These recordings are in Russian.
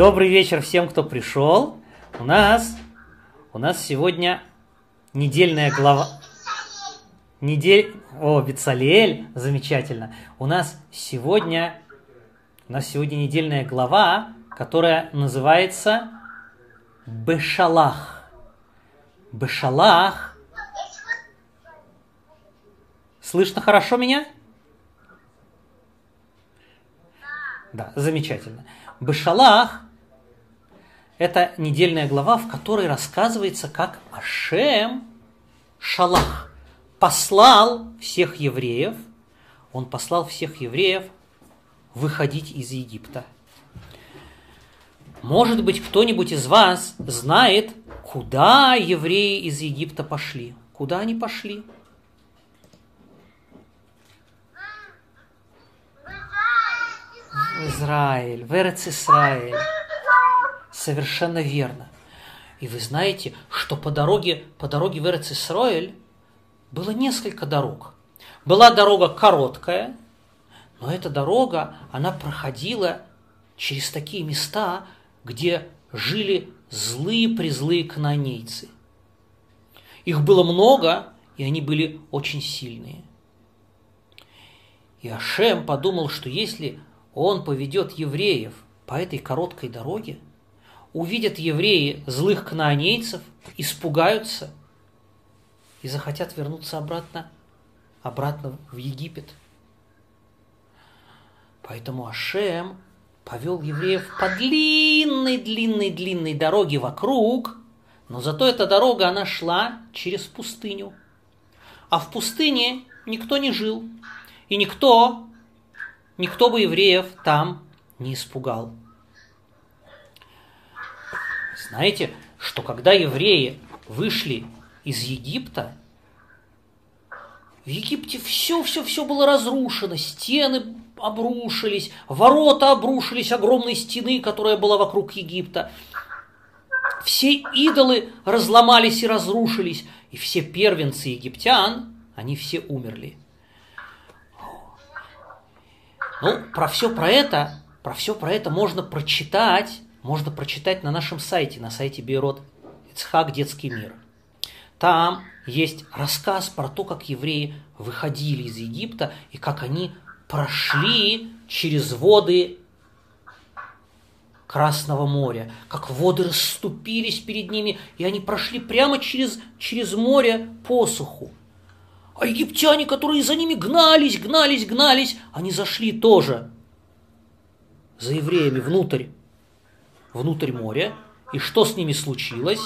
Добрый вечер всем, кто пришел. У нас, у нас сегодня недельная глава. Недель... О, Бецалель, замечательно. У нас сегодня, у нас сегодня недельная глава, которая называется Бешалах. Бешалах. Слышно хорошо меня? Да, замечательно. Бешалах – это недельная глава, в которой рассказывается, как Ашем Шалах послал всех евреев, он послал всех евреев выходить из Египта. Может быть, кто-нибудь из вас знает, куда евреи из Египта пошли? Куда они пошли? В Израиль, в Эрец Исраиль. Совершенно верно. И вы знаете, что по дороге, по дороге в Эрец Исраиль было несколько дорог. Была дорога короткая, но эта дорога, она проходила через такие места, где жили злые-призлые канонейцы. Их было много, и они были очень сильные. И Ашем подумал, что если он поведет евреев по этой короткой дороге, увидят евреи злых кнаанейцев, испугаются и захотят вернуться обратно, обратно в Египет. Поэтому Ашем повел евреев по длинной-длинной-длинной дороге вокруг, но зато эта дорога, она шла через пустыню. А в пустыне никто не жил, и никто никто бы евреев там не испугал. Знаете, что когда евреи вышли из Египта, в Египте все-все-все было разрушено, стены обрушились, ворота обрушились огромной стены, которая была вокруг Египта. Все идолы разломались и разрушились, и все первенцы египтян, они все умерли. Ну, про все про это, про все про это можно прочитать, можно прочитать на нашем сайте, на сайте Бейрот Ицхак Детский мир. Там есть рассказ про то, как евреи выходили из Египта и как они прошли через воды Красного моря, как воды расступились перед ними, и они прошли прямо через, через море по суху. А египтяне, которые за ними гнались, гнались, гнались, они зашли тоже за евреями внутрь, внутрь моря. И что с ними случилось?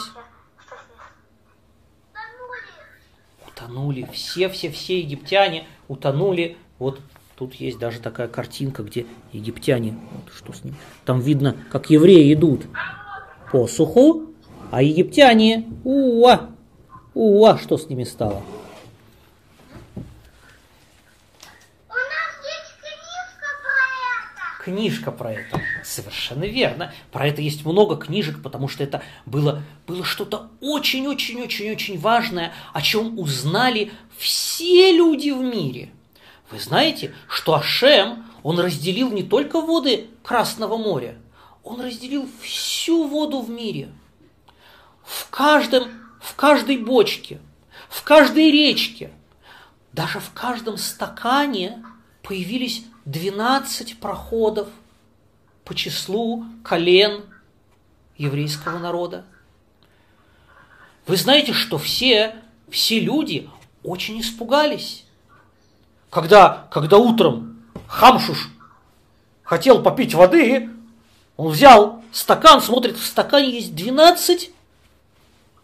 Утонули. Все-все-все египтяне утонули. Вот тут есть даже такая картинка, где египтяне, вот что с ним. Там видно, как евреи идут по суху, а египтяне, уа, уа, что с ними стало? книжка про это. Совершенно верно. Про это есть много книжек, потому что это было, было что-то очень-очень-очень-очень важное, о чем узнали все люди в мире. Вы знаете, что Ашем, он разделил не только воды Красного моря, он разделил всю воду в мире. В каждом, в каждой бочке, в каждой речке, даже в каждом стакане появились 12 проходов по числу колен еврейского народа. Вы знаете, что все, все люди очень испугались. Когда, когда утром Хамшуш хотел попить воды, он взял стакан, смотрит, в стакане есть 12,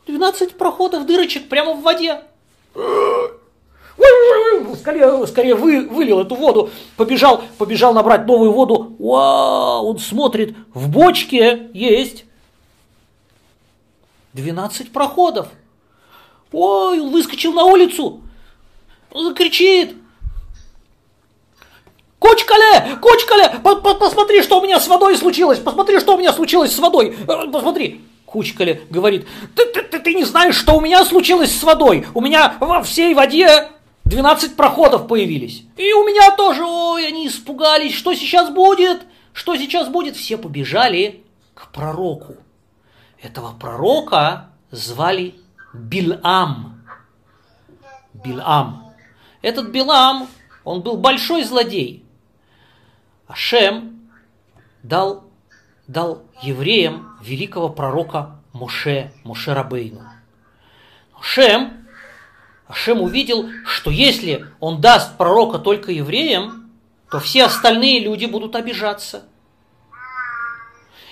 12 проходов дырочек прямо в воде скорее, скорее вы, вылил эту воду, побежал, побежал набрать новую воду. Вау, он смотрит, в бочке есть 12 проходов. Ой, он выскочил на улицу, он кричит. Кучкале, Кучкале, по -по посмотри, что у меня с водой случилось, посмотри, что у меня случилось с водой, посмотри. Кучкале говорит, ты, ты, ты, ты не знаешь, что у меня случилось с водой, у меня во всей воде 12 проходов появились. И у меня тоже, ой, они испугались, что сейчас будет, что сейчас будет. Все побежали к пророку. Этого пророка звали Билам. Билам. Этот Билам, он был большой злодей. Ашем дал, дал евреям великого пророка Муше, Муше Рабейну. Ашем, Ашем увидел, что если он даст пророка только евреям, то все остальные люди будут обижаться.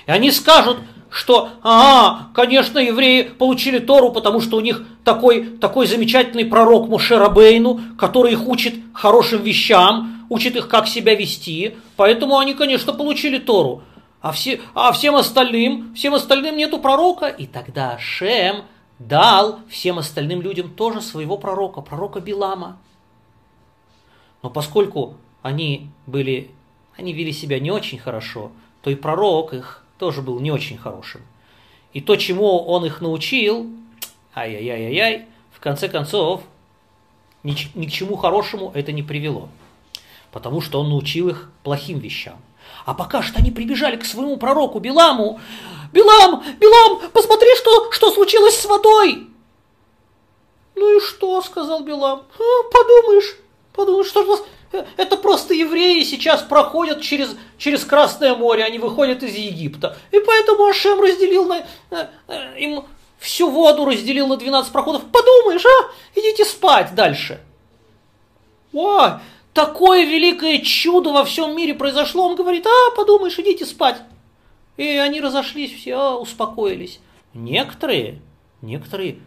И они скажут, что, ага, конечно, евреи получили Тору, потому что у них такой, такой замечательный пророк Муше Рабейну, который их учит хорошим вещам, учит их, как себя вести, поэтому они, конечно, получили Тору. А, все, а всем остальным, всем остальным нету пророка. И тогда Шем дал всем остальным людям тоже своего пророка, пророка Билама. Но поскольку они были, они вели себя не очень хорошо, то и пророк их тоже был не очень хорошим. И то, чему он их научил, ай-яй-яй-яй, в конце концов, ни, ни к чему хорошему это не привело. Потому что он научил их плохим вещам. А пока что они прибежали к своему пророку Биламу. «Билам! Билам! Посмотри, что, что случилось с водой!» «Ну и что?» – сказал Билам. «А, «Подумаешь, подумаешь, что же это просто евреи сейчас проходят через, через Красное море, они выходят из Египта. И поэтому Ашем разделил на, э, э, им всю воду разделил на 12 проходов. Подумаешь, а? Идите спать дальше. Ой, такое великое чудо во всем мире произошло. Он говорит, а, подумаешь, идите спать. И они разошлись, все успокоились. Некоторые, некоторые,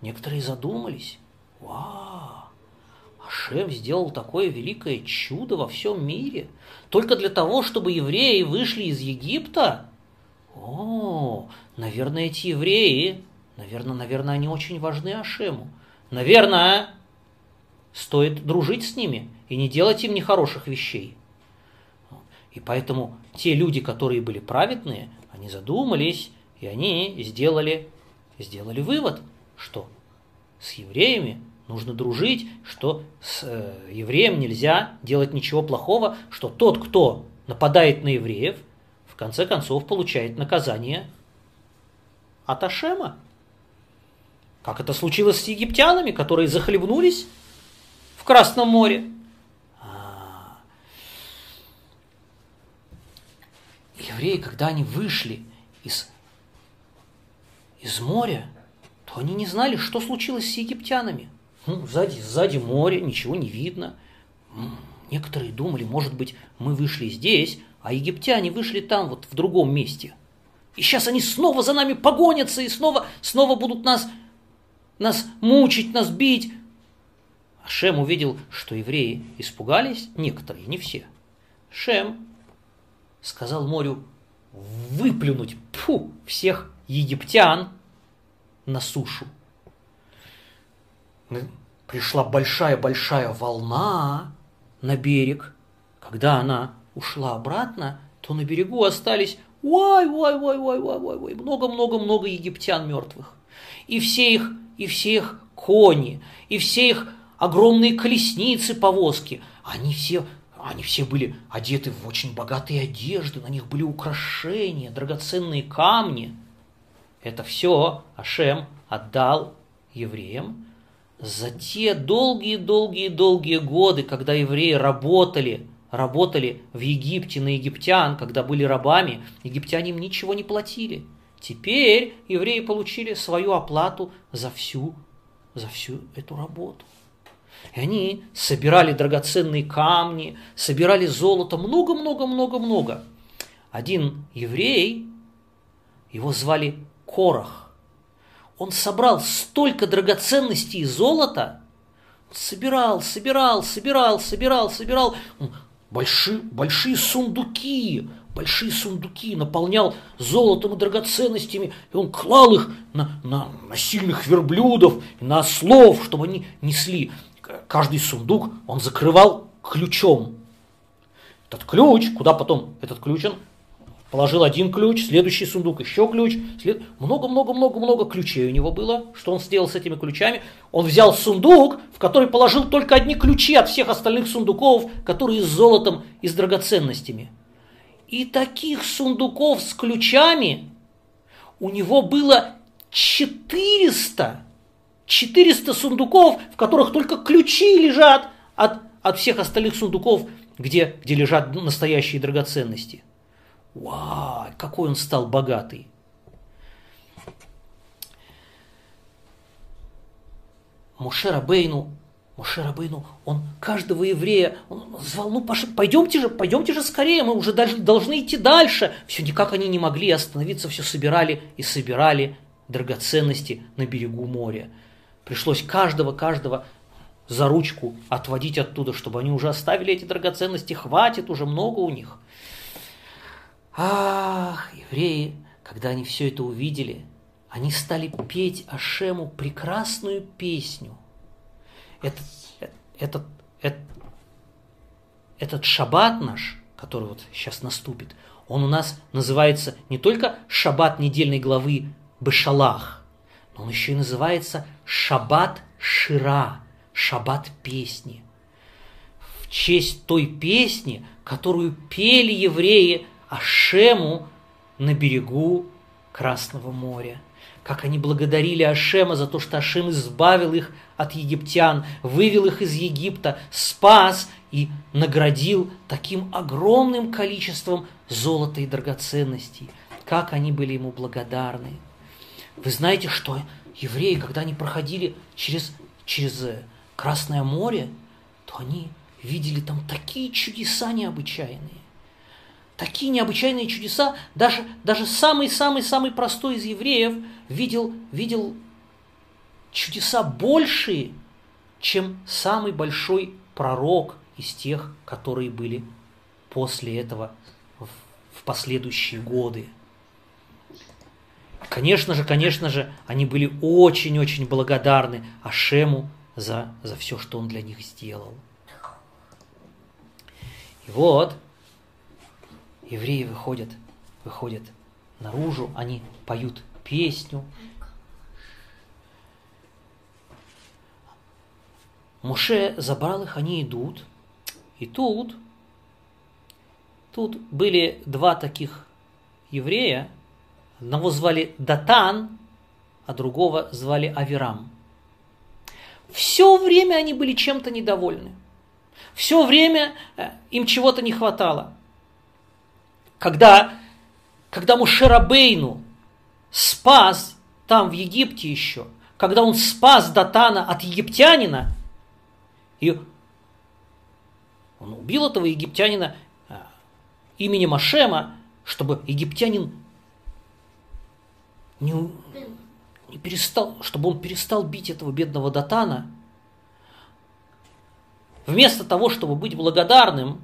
некоторые задумались. Вау. Ашем сделал такое великое чудо во всем мире, только для того, чтобы евреи вышли из Египта? О, наверное, эти евреи, наверное, наверное, они очень важны Ашему. Наверное, стоит дружить с ними и не делать им нехороших вещей. И поэтому те люди, которые были праведные, они задумались, и они сделали, сделали вывод, что с евреями нужно дружить, что с э, евреем нельзя делать ничего плохого, что тот, кто нападает на евреев, в конце концов получает наказание от Ашема. Как это случилось с египтянами, которые захлебнулись в Красном море. А. Евреи, когда они вышли из, из моря, то они не знали, что случилось с египтянами. Ну, сзади, сзади море, ничего не видно. Некоторые думали, может быть, мы вышли здесь, а египтяне вышли там, вот в другом месте. И сейчас они снова за нами погонятся и снова, снова будут нас, нас мучить, нас бить. А Шем увидел, что евреи испугались, некоторые, не все. Шем сказал морю выплюнуть фу, всех египтян на сушу пришла большая-большая волна на берег. Когда она ушла обратно, то на берегу остались ой, ой, ой, ой, ой, ой, ой, много-много-много египтян мертвых. И все их, и все их кони, и все их огромные колесницы, повозки, они все, они все были одеты в очень богатые одежды, на них были украшения, драгоценные камни. Это все Ашем отдал евреям за те долгие-долгие-долгие годы, когда евреи работали, работали в Египте на египтян, когда были рабами, египтяне им ничего не платили. Теперь евреи получили свою оплату за всю, за всю эту работу. И они собирали драгоценные камни, собирали золото, много-много-много-много. Один еврей, его звали Корах, он собрал столько драгоценностей и золота, собирал, собирал, собирал, собирал, собирал. Большие, большие сундуки, большие сундуки, наполнял золотом и драгоценностями, и он клал их на, на, на сильных верблюдов, на ослов, чтобы они несли. Каждый сундук он закрывал ключом. Этот ключ, куда потом этот ключ он Положил один ключ, следующий сундук, еще ключ. Много-много-много-много ключей у него было. Что он сделал с этими ключами? Он взял сундук, в который положил только одни ключи от всех остальных сундуков, которые с золотом и с драгоценностями. И таких сундуков с ключами у него было 400. 400 сундуков, в которых только ключи лежат от, от всех остальных сундуков, где, где лежат настоящие драгоценности. Вау, какой он стал богатый. Мушера Бейну Моше Рабейну, он каждого еврея он звал, ну пойдемте же, пойдемте же скорее, мы уже даже должны идти дальше. Все никак они не могли остановиться, все собирали и собирали драгоценности на берегу моря. Пришлось каждого, каждого за ручку отводить оттуда, чтобы они уже оставили эти драгоценности, хватит уже много у них. Ах, евреи, когда они все это увидели, они стали петь Ашему прекрасную песню – этот, этот, этот, этот шаббат наш, который вот сейчас наступит, он у нас называется не только шаббат недельной главы Бешалах, но он еще и называется шаббат Шира, шаббат песни. В честь той песни, которую пели евреи Ашему на берегу Красного моря как они благодарили Ашема за то, что Ашем избавил их от египтян, вывел их из Египта, спас и наградил таким огромным количеством золота и драгоценностей. Как они были ему благодарны. Вы знаете, что евреи, когда они проходили через, через э, Красное море, то они видели там такие чудеса необычайные такие необычайные чудеса, даже, даже самый-самый-самый простой из евреев видел, видел чудеса большие, чем самый большой пророк из тех, которые были после этого в, в последующие годы. Конечно же, конечно же, они были очень-очень благодарны Ашему за, за все, что он для них сделал. И вот, евреи выходят, выходят наружу, они поют песню. Муше забрал их, они идут. И тут, тут были два таких еврея. Одного звали Датан, а другого звали Авирам. Все время они были чем-то недовольны. Все время э, им чего-то не хватало когда, когда Мушерабейну спас там в Египте еще, когда он спас Датана от египтянина, и он убил этого египтянина а, именем Ашема, чтобы египтянин не, не перестал, чтобы он перестал бить этого бедного Датана. Вместо того, чтобы быть благодарным,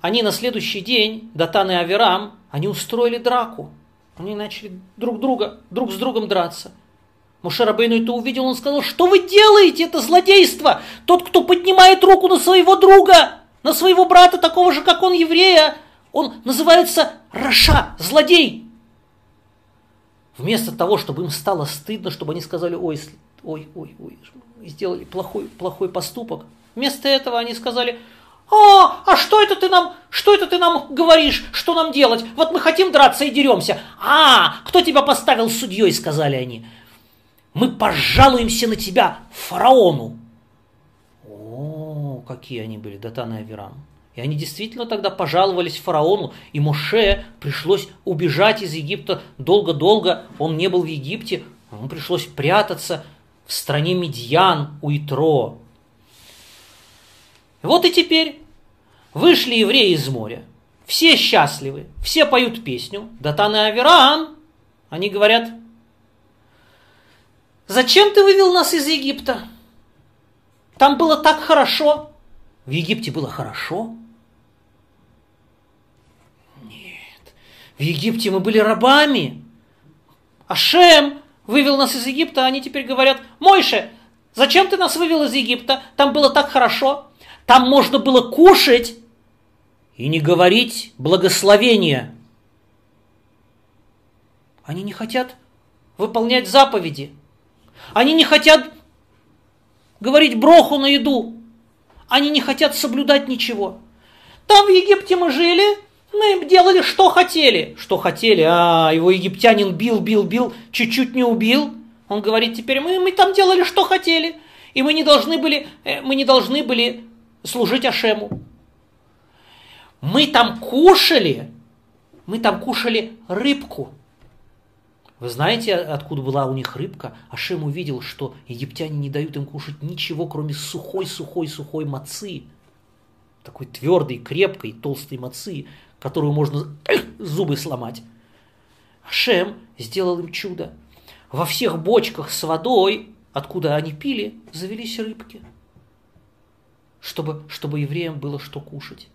они на следующий день, Датан и Аверам, они устроили драку. Они начали друг друга, друг с другом драться. Мушарабейну это увидел, он сказал, что вы делаете, это злодейство. Тот, кто поднимает руку на своего друга, на своего брата, такого же, как он, еврея, он называется Раша, злодей. Вместо того, чтобы им стало стыдно, чтобы они сказали, ой, ой, ой, ой, сделали плохой, плохой поступок. Вместо этого они сказали, «А, а что это ты нам, что это ты нам говоришь, что нам делать? Вот мы хотим драться и деремся. А, кто тебя поставил судьей?» – сказали они. «Мы пожалуемся на тебя фараону». О, какие они были, Датан и Авирам. И они действительно тогда пожаловались фараону, и Моше пришлось убежать из Египта долго-долго. Он не был в Египте, ему пришлось прятаться в стране Медьян у Итро. Вот и теперь вышли евреи из моря. Все счастливы, все поют песню. Датан и Аверам, они говорят, зачем ты вывел нас из Египта? Там было так хорошо. В Египте было хорошо? Нет. В Египте мы были рабами. Ашем вывел нас из Египта, а они теперь говорят, Мойше, зачем ты нас вывел из Египта? Там было так хорошо. Там можно было кушать и не говорить благословения. Они не хотят выполнять заповеди. Они не хотят говорить броху на еду. Они не хотят соблюдать ничего. Там в Египте мы жили, мы делали, что хотели. Что хотели? А, его египтянин бил, бил, бил, чуть-чуть не убил. Он говорит, теперь мы, мы там делали, что хотели. И мы не должны были, э, мы не должны были служить Ашему. Мы там кушали, мы там кушали рыбку. Вы знаете, откуда была у них рыбка? Ашем увидел, что египтяне не дают им кушать ничего, кроме сухой-сухой-сухой мацы. Такой твердой, крепкой, толстой мацы, которую можно зубы сломать. Ашем сделал им чудо. Во всех бочках с водой, откуда они пили, завелись рыбки, чтобы, чтобы евреям было что кушать.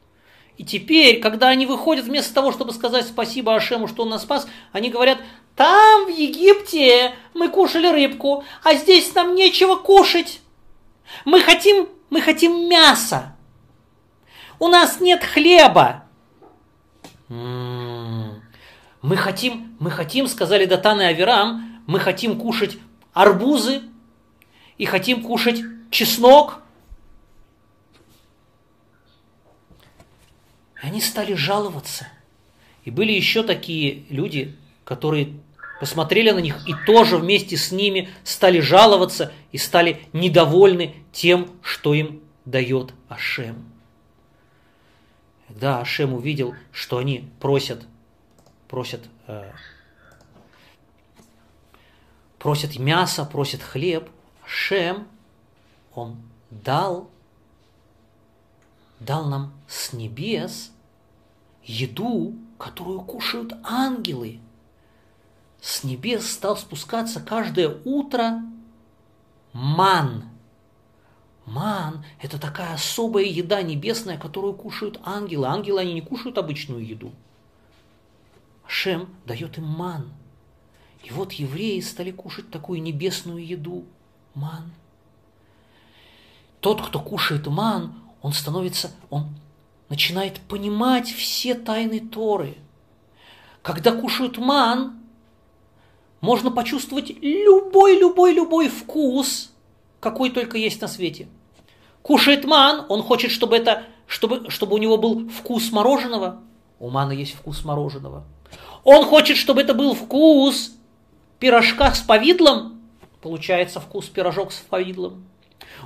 И теперь, когда они выходят, вместо того, чтобы сказать спасибо Ашему, что он нас спас, они говорят, там, в Египте, мы кушали рыбку, а здесь нам нечего кушать. Мы хотим, мы хотим мяса. У нас нет хлеба. Мы хотим, мы хотим, сказали Датан и Аверам, мы хотим кушать арбузы и хотим кушать чеснок. И они стали жаловаться. И были еще такие люди, которые посмотрели на них и тоже вместе с ними стали жаловаться и стали недовольны тем, что им дает Ашем. Когда Ашем увидел, что они просят, просят, э, просят мясо, просят хлеб, Ашем, он дал, дал нам с небес еду, которую кушают ангелы. С небес стал спускаться каждое утро ман. Ман – это такая особая еда небесная, которую кушают ангелы. Ангелы, они не кушают обычную еду. Шем дает им ман. И вот евреи стали кушать такую небесную еду – ман. Тот, кто кушает ман, он становится, он начинает понимать все тайны Торы. Когда кушают ман, можно почувствовать любой-любой-любой вкус, какой только есть на свете. Кушает ман, он хочет, чтобы, это, чтобы, чтобы у него был вкус мороженого. У мана есть вкус мороженого. Он хочет, чтобы это был вкус пирожка с повидлом. Получается вкус пирожок с повидлом.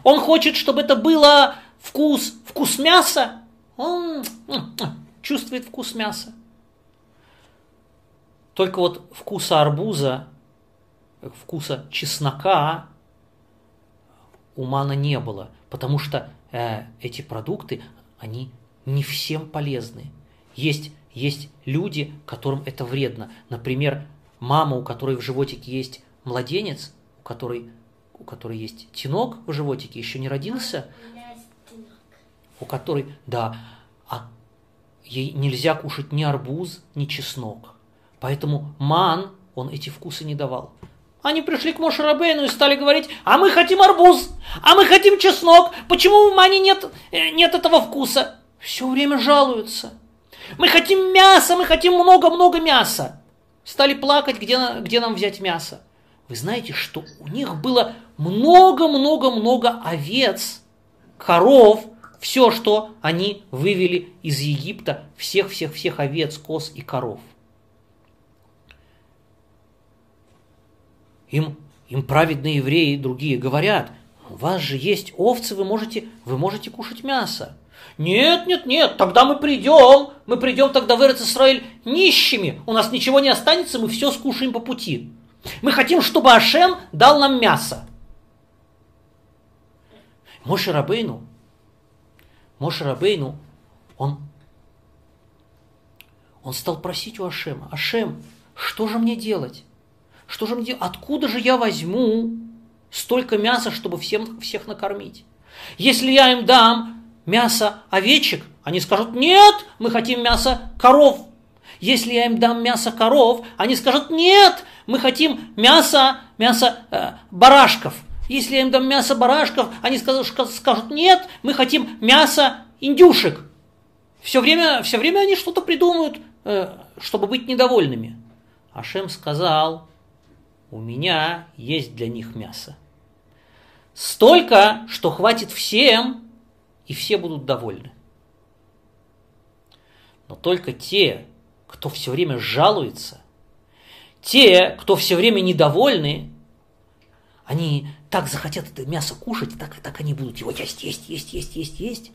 Он хочет, чтобы это было вкус, вкус мяса он чувствует вкус мяса. Только вот вкуса арбуза, вкуса чеснока у мана не было, потому что э, эти продукты, они не всем полезны. Есть, есть люди, которым это вредно. Например, мама, у которой в животике есть младенец, у которой, у которой есть тинок в животике, еще не родился, у которой, да, а ей нельзя кушать ни арбуз, ни чеснок. Поэтому ман, он эти вкусы не давал. Они пришли к Моше Рабейну и стали говорить, а мы хотим арбуз, а мы хотим чеснок, почему в мане нет, э, нет этого вкуса? Все время жалуются. Мы хотим мяса, мы хотим много-много мяса. Стали плакать, где, где нам взять мясо. Вы знаете, что у них было много-много-много овец, коров, все, что они вывели из Египта, всех-всех-всех овец, коз и коров. Им, им праведные евреи и другие говорят, у вас же есть овцы, вы можете, вы можете кушать мясо. Нет, нет, нет, тогда мы придем, мы придем тогда в Израиль нищими, у нас ничего не останется, мы все скушаем по пути. Мы хотим, чтобы Ашем дал нам мясо. Моше Рабейну Моше Рабейну, он, он стал просить у Ашема, Ашем, что же мне делать? Что же мне? Откуда же я возьму столько мяса, чтобы всем, всех накормить? Если я им дам мясо овечек, они скажут, нет, мы хотим мясо коров. Если я им дам мясо коров, они скажут, нет, мы хотим мясо, мясо э, барашков. Если я им дам мясо барашков, они скажут, скажут нет, мы хотим мясо индюшек. Все время, все время они что-то придумают, э, чтобы быть недовольными. Ашем сказал, у меня есть для них мясо. Столько, что хватит всем, и все будут довольны. Но только те, кто все время жалуется, те, кто все время недовольны, они так захотят это мясо кушать, так, так они будут его есть, есть, есть, есть, есть, есть.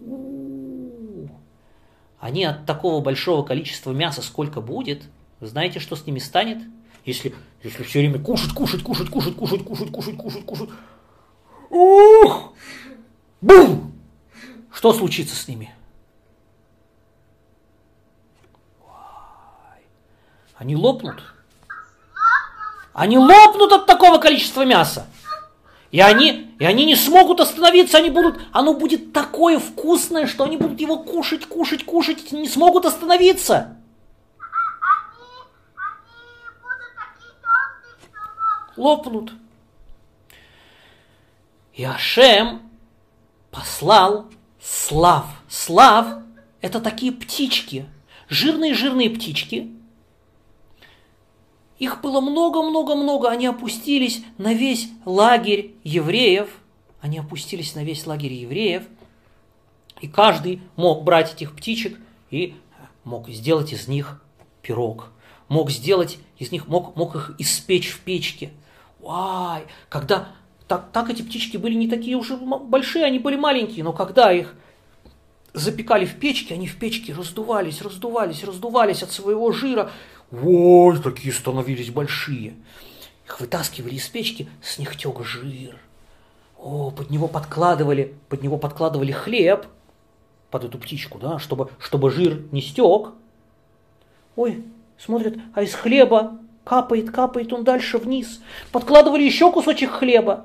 У-у-у. Они от такого большого количества мяса сколько будет, знаете, что с ними станет? Если, если все время кушать, кушать, кушать, кушать, кушать, кушать, кушать, кушать, кушать. Ух! Бум! Что случится с ними? Они лопнут. Они лопнут от такого количества мяса. И они, и они не смогут остановиться, они будут, оно будет такое вкусное, что они будут его кушать, кушать, кушать, не смогут остановиться. Лопнут. И Ашем послал слав. Слав – это такие птички, жирные-жирные птички. Их было много-много-много, они опустились на весь лагерь евреев. Они опустились на весь лагерь евреев. И каждый мог брать этих птичек и мог сделать из них пирог. Мог сделать из них, мог, мог их испечь в печке. Вай, когда так, так эти птички были не такие уже большие, они были маленькие, но когда их запекали в печке, они в печке раздувались, раздувались, раздувались от своего жира. Ой, такие становились большие. Их вытаскивали из печки, с них тек жир. О, под него подкладывали, под него подкладывали хлеб, под эту птичку, да, чтобы, чтобы жир не стек. Ой, смотрят, а из хлеба капает, капает он дальше вниз. Подкладывали еще кусочек хлеба.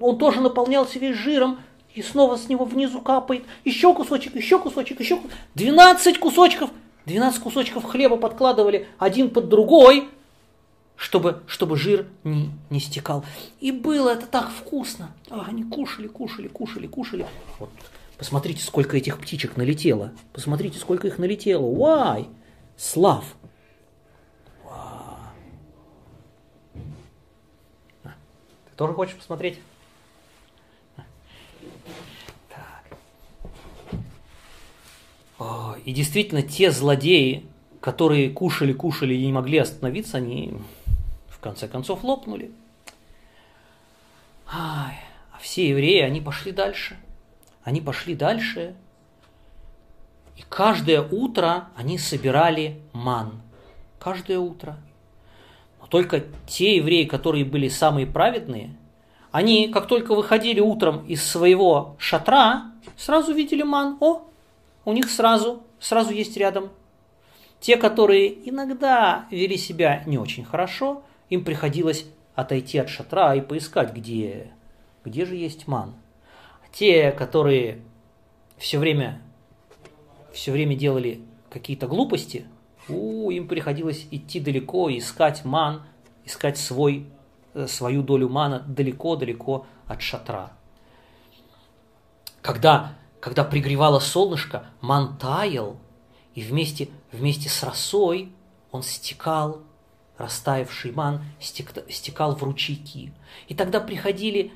Он тоже наполнялся весь жиром, и снова с него внизу капает. Еще кусочек, еще кусочек, еще кусочек. 12 кусочков. 12 кусочков хлеба подкладывали один под другой, чтобы, чтобы жир не, не стекал. И было это так вкусно. А, они кушали, кушали, кушали, кушали. Вот посмотрите, сколько этих птичек налетело. Посмотрите, сколько их налетело. Вай! Слав! Тоже хочешь посмотреть? Так. И действительно, те злодеи, которые кушали, кушали и не могли остановиться, они в конце концов лопнули. Ай, а все евреи, они пошли дальше. Они пошли дальше. И каждое утро они собирали ман. Каждое утро – только те евреи, которые были самые праведные, они, как только выходили утром из своего шатра, сразу видели ман. О, у них сразу, сразу есть рядом. Те, которые иногда вели себя не очень хорошо, им приходилось отойти от шатра и поискать, где, где же есть ман. А те, которые все время, все время делали какие-то глупости – у, им приходилось идти далеко, искать ман, искать свой, э, свою долю мана далеко-далеко от шатра. Когда, когда пригревало солнышко, ман таял, и вместе, вместе с росой он стекал, растаявший ман стек, стекал в ручейки. И тогда приходили,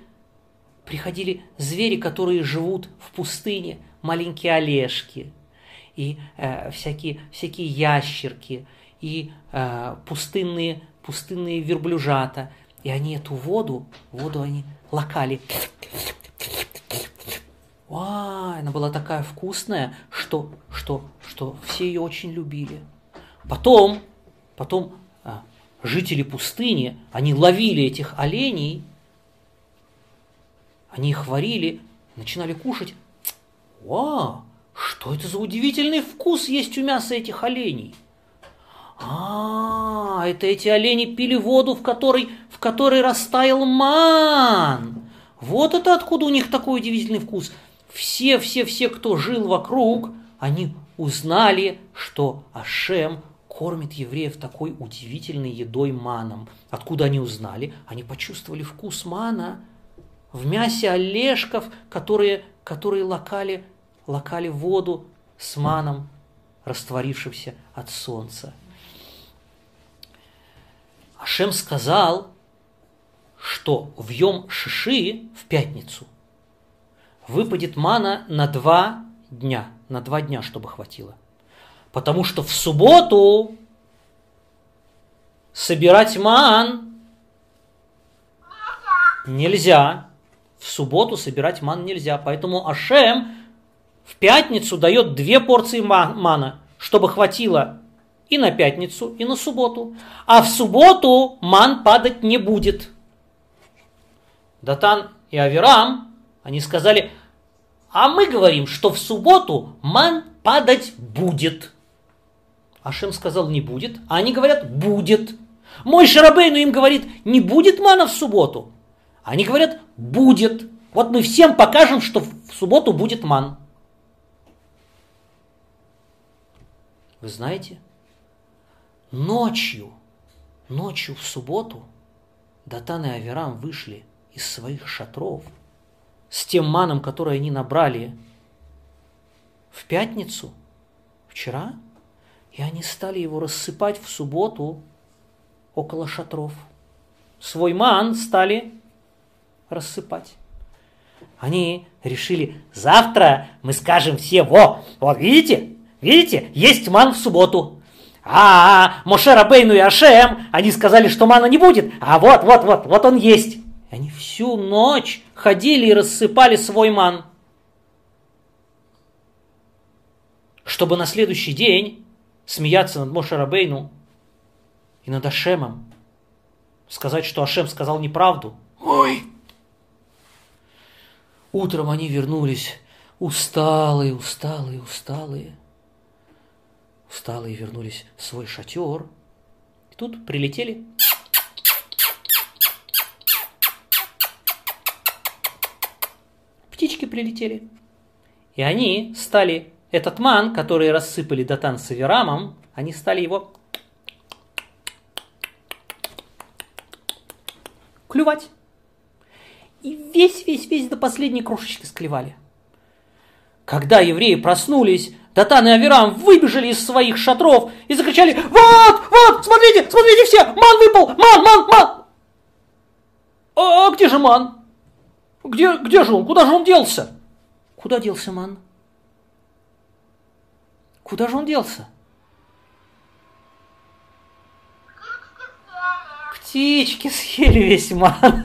приходили звери, которые живут в пустыне, маленькие олешки – и э, всякие, всякие ящерки, и э, пустынные, пустынные верблюжата. И они эту воду, воду они лакали. Ой, она была такая вкусная, что, что, что все ее очень любили. Потом, потом а, жители пустыни, они ловили этих оленей, они их варили, начинали кушать. Вау, что это за удивительный вкус есть у мяса этих оленей? А, это эти олени пили воду, в которой, в которой растаял ман. Вот это откуда у них такой удивительный вкус. Все, все, все, кто жил вокруг, они узнали, что Ашем кормит евреев такой удивительной едой маном. Откуда они узнали? Они почувствовали вкус мана в мясе олешков, которые, которые лакали лакали воду с маном, растворившимся от солнца. Ашем сказал, что в Йом Шиши в пятницу выпадет мана на два дня, на два дня, чтобы хватило. Потому что в субботу собирать ман нельзя. В субботу собирать ман нельзя. Поэтому Ашем в пятницу дает две порции мана, чтобы хватило и на пятницу, и на субботу. А в субботу ман падать не будет. Датан и Аверам, они сказали, а мы говорим, что в субботу ман падать будет. Ашем сказал, не будет, а они говорят, будет. Мой Шарабейну им говорит, не будет мана в субботу. Они говорят, будет. Вот мы всем покажем, что в субботу будет ман. Вы знаете, ночью, ночью в субботу Датан и Аверам вышли из своих шатров с тем маном, который они набрали в пятницу, вчера, и они стали его рассыпать в субботу около шатров. Свой ман стали рассыпать. Они решили, завтра мы скажем все, во, вот видите, видите, есть ман в субботу. А, -а, -а Моше Рабейну и Ашем, они сказали, что мана не будет, а вот, вот, вот, вот он есть. Они всю ночь ходили и рассыпали свой ман. Чтобы на следующий день смеяться над Моше Рабейну и над Ашемом, сказать, что Ашем сказал неправду. Ой! Утром они вернулись усталые, усталые, усталые. Усталые вернулись в свой шатер. И тут прилетели птички прилетели. И они стали, этот ман, который рассыпали Датан с Аверамом, они стали его клювать. И весь-весь-весь до последней крошечки склевали. Когда евреи проснулись, Датан и Аверам выбежали из своих шатров и закричали «Вот! Вот! Смотрите! Смотрите все! Ман выпал! Ман! Ман! Ман!» «А, а где же Ман?» Где, где же он? Куда же он делся? Куда делся ман? Куда же он делся? Птички съели весь ман.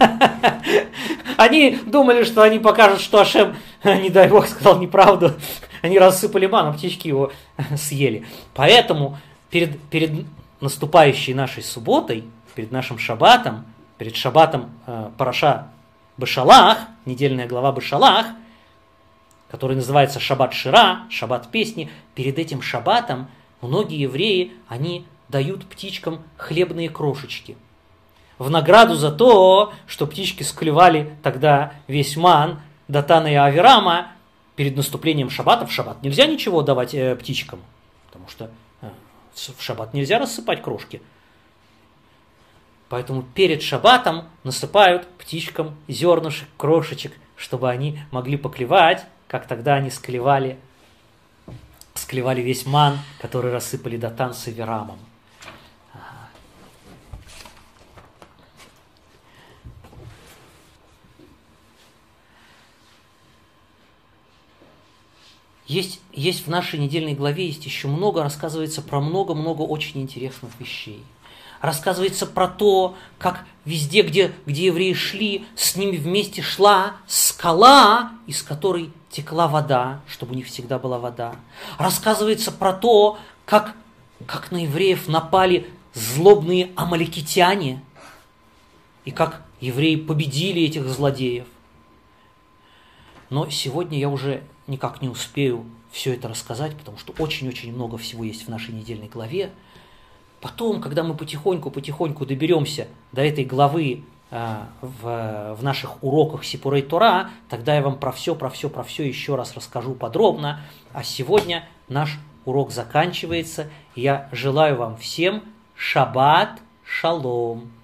Они думали, что они покажут, что Ашем, не дай бог, сказал неправду. Они рассыпали ман, а птички его съели. Поэтому перед, перед наступающей нашей субботой, перед нашим шаббатом, перед шаббатом э, Параша Башалах, недельная глава Башалах, который называется Шаббат Шира, Шаббат песни, перед этим шаббатом многие евреи, они дают птичкам хлебные крошечки. В награду за то, что птички склевали тогда весь ман Датана и Аверама, перед наступлением шаббата, в шаббат нельзя ничего давать э, птичкам, потому что э, в шаббат нельзя рассыпать крошки – Поэтому перед шаббатом насыпают птичкам зернышек, крошечек, чтобы они могли поклевать, как тогда они склевали, склевали весь ман, который рассыпали Датан с Иверамом. Есть, есть в нашей недельной главе, есть еще много, рассказывается про много-много очень интересных вещей – рассказывается про то, как везде, где, где евреи шли, с ними вместе шла скала, из которой текла вода, чтобы у них всегда была вода. Рассказывается про то, как, как на евреев напали злобные амаликитяне, и как евреи победили этих злодеев. Но сегодня я уже никак не успею все это рассказать, потому что очень-очень много всего есть в нашей недельной главе. Потом, когда мы потихоньку-потихоньку доберемся до этой главы э, в, в наших уроках Сипурей Тора, тогда я вам про все, про все, про все еще раз расскажу подробно. А сегодня наш урок заканчивается. Я желаю вам всем шаббат шалом.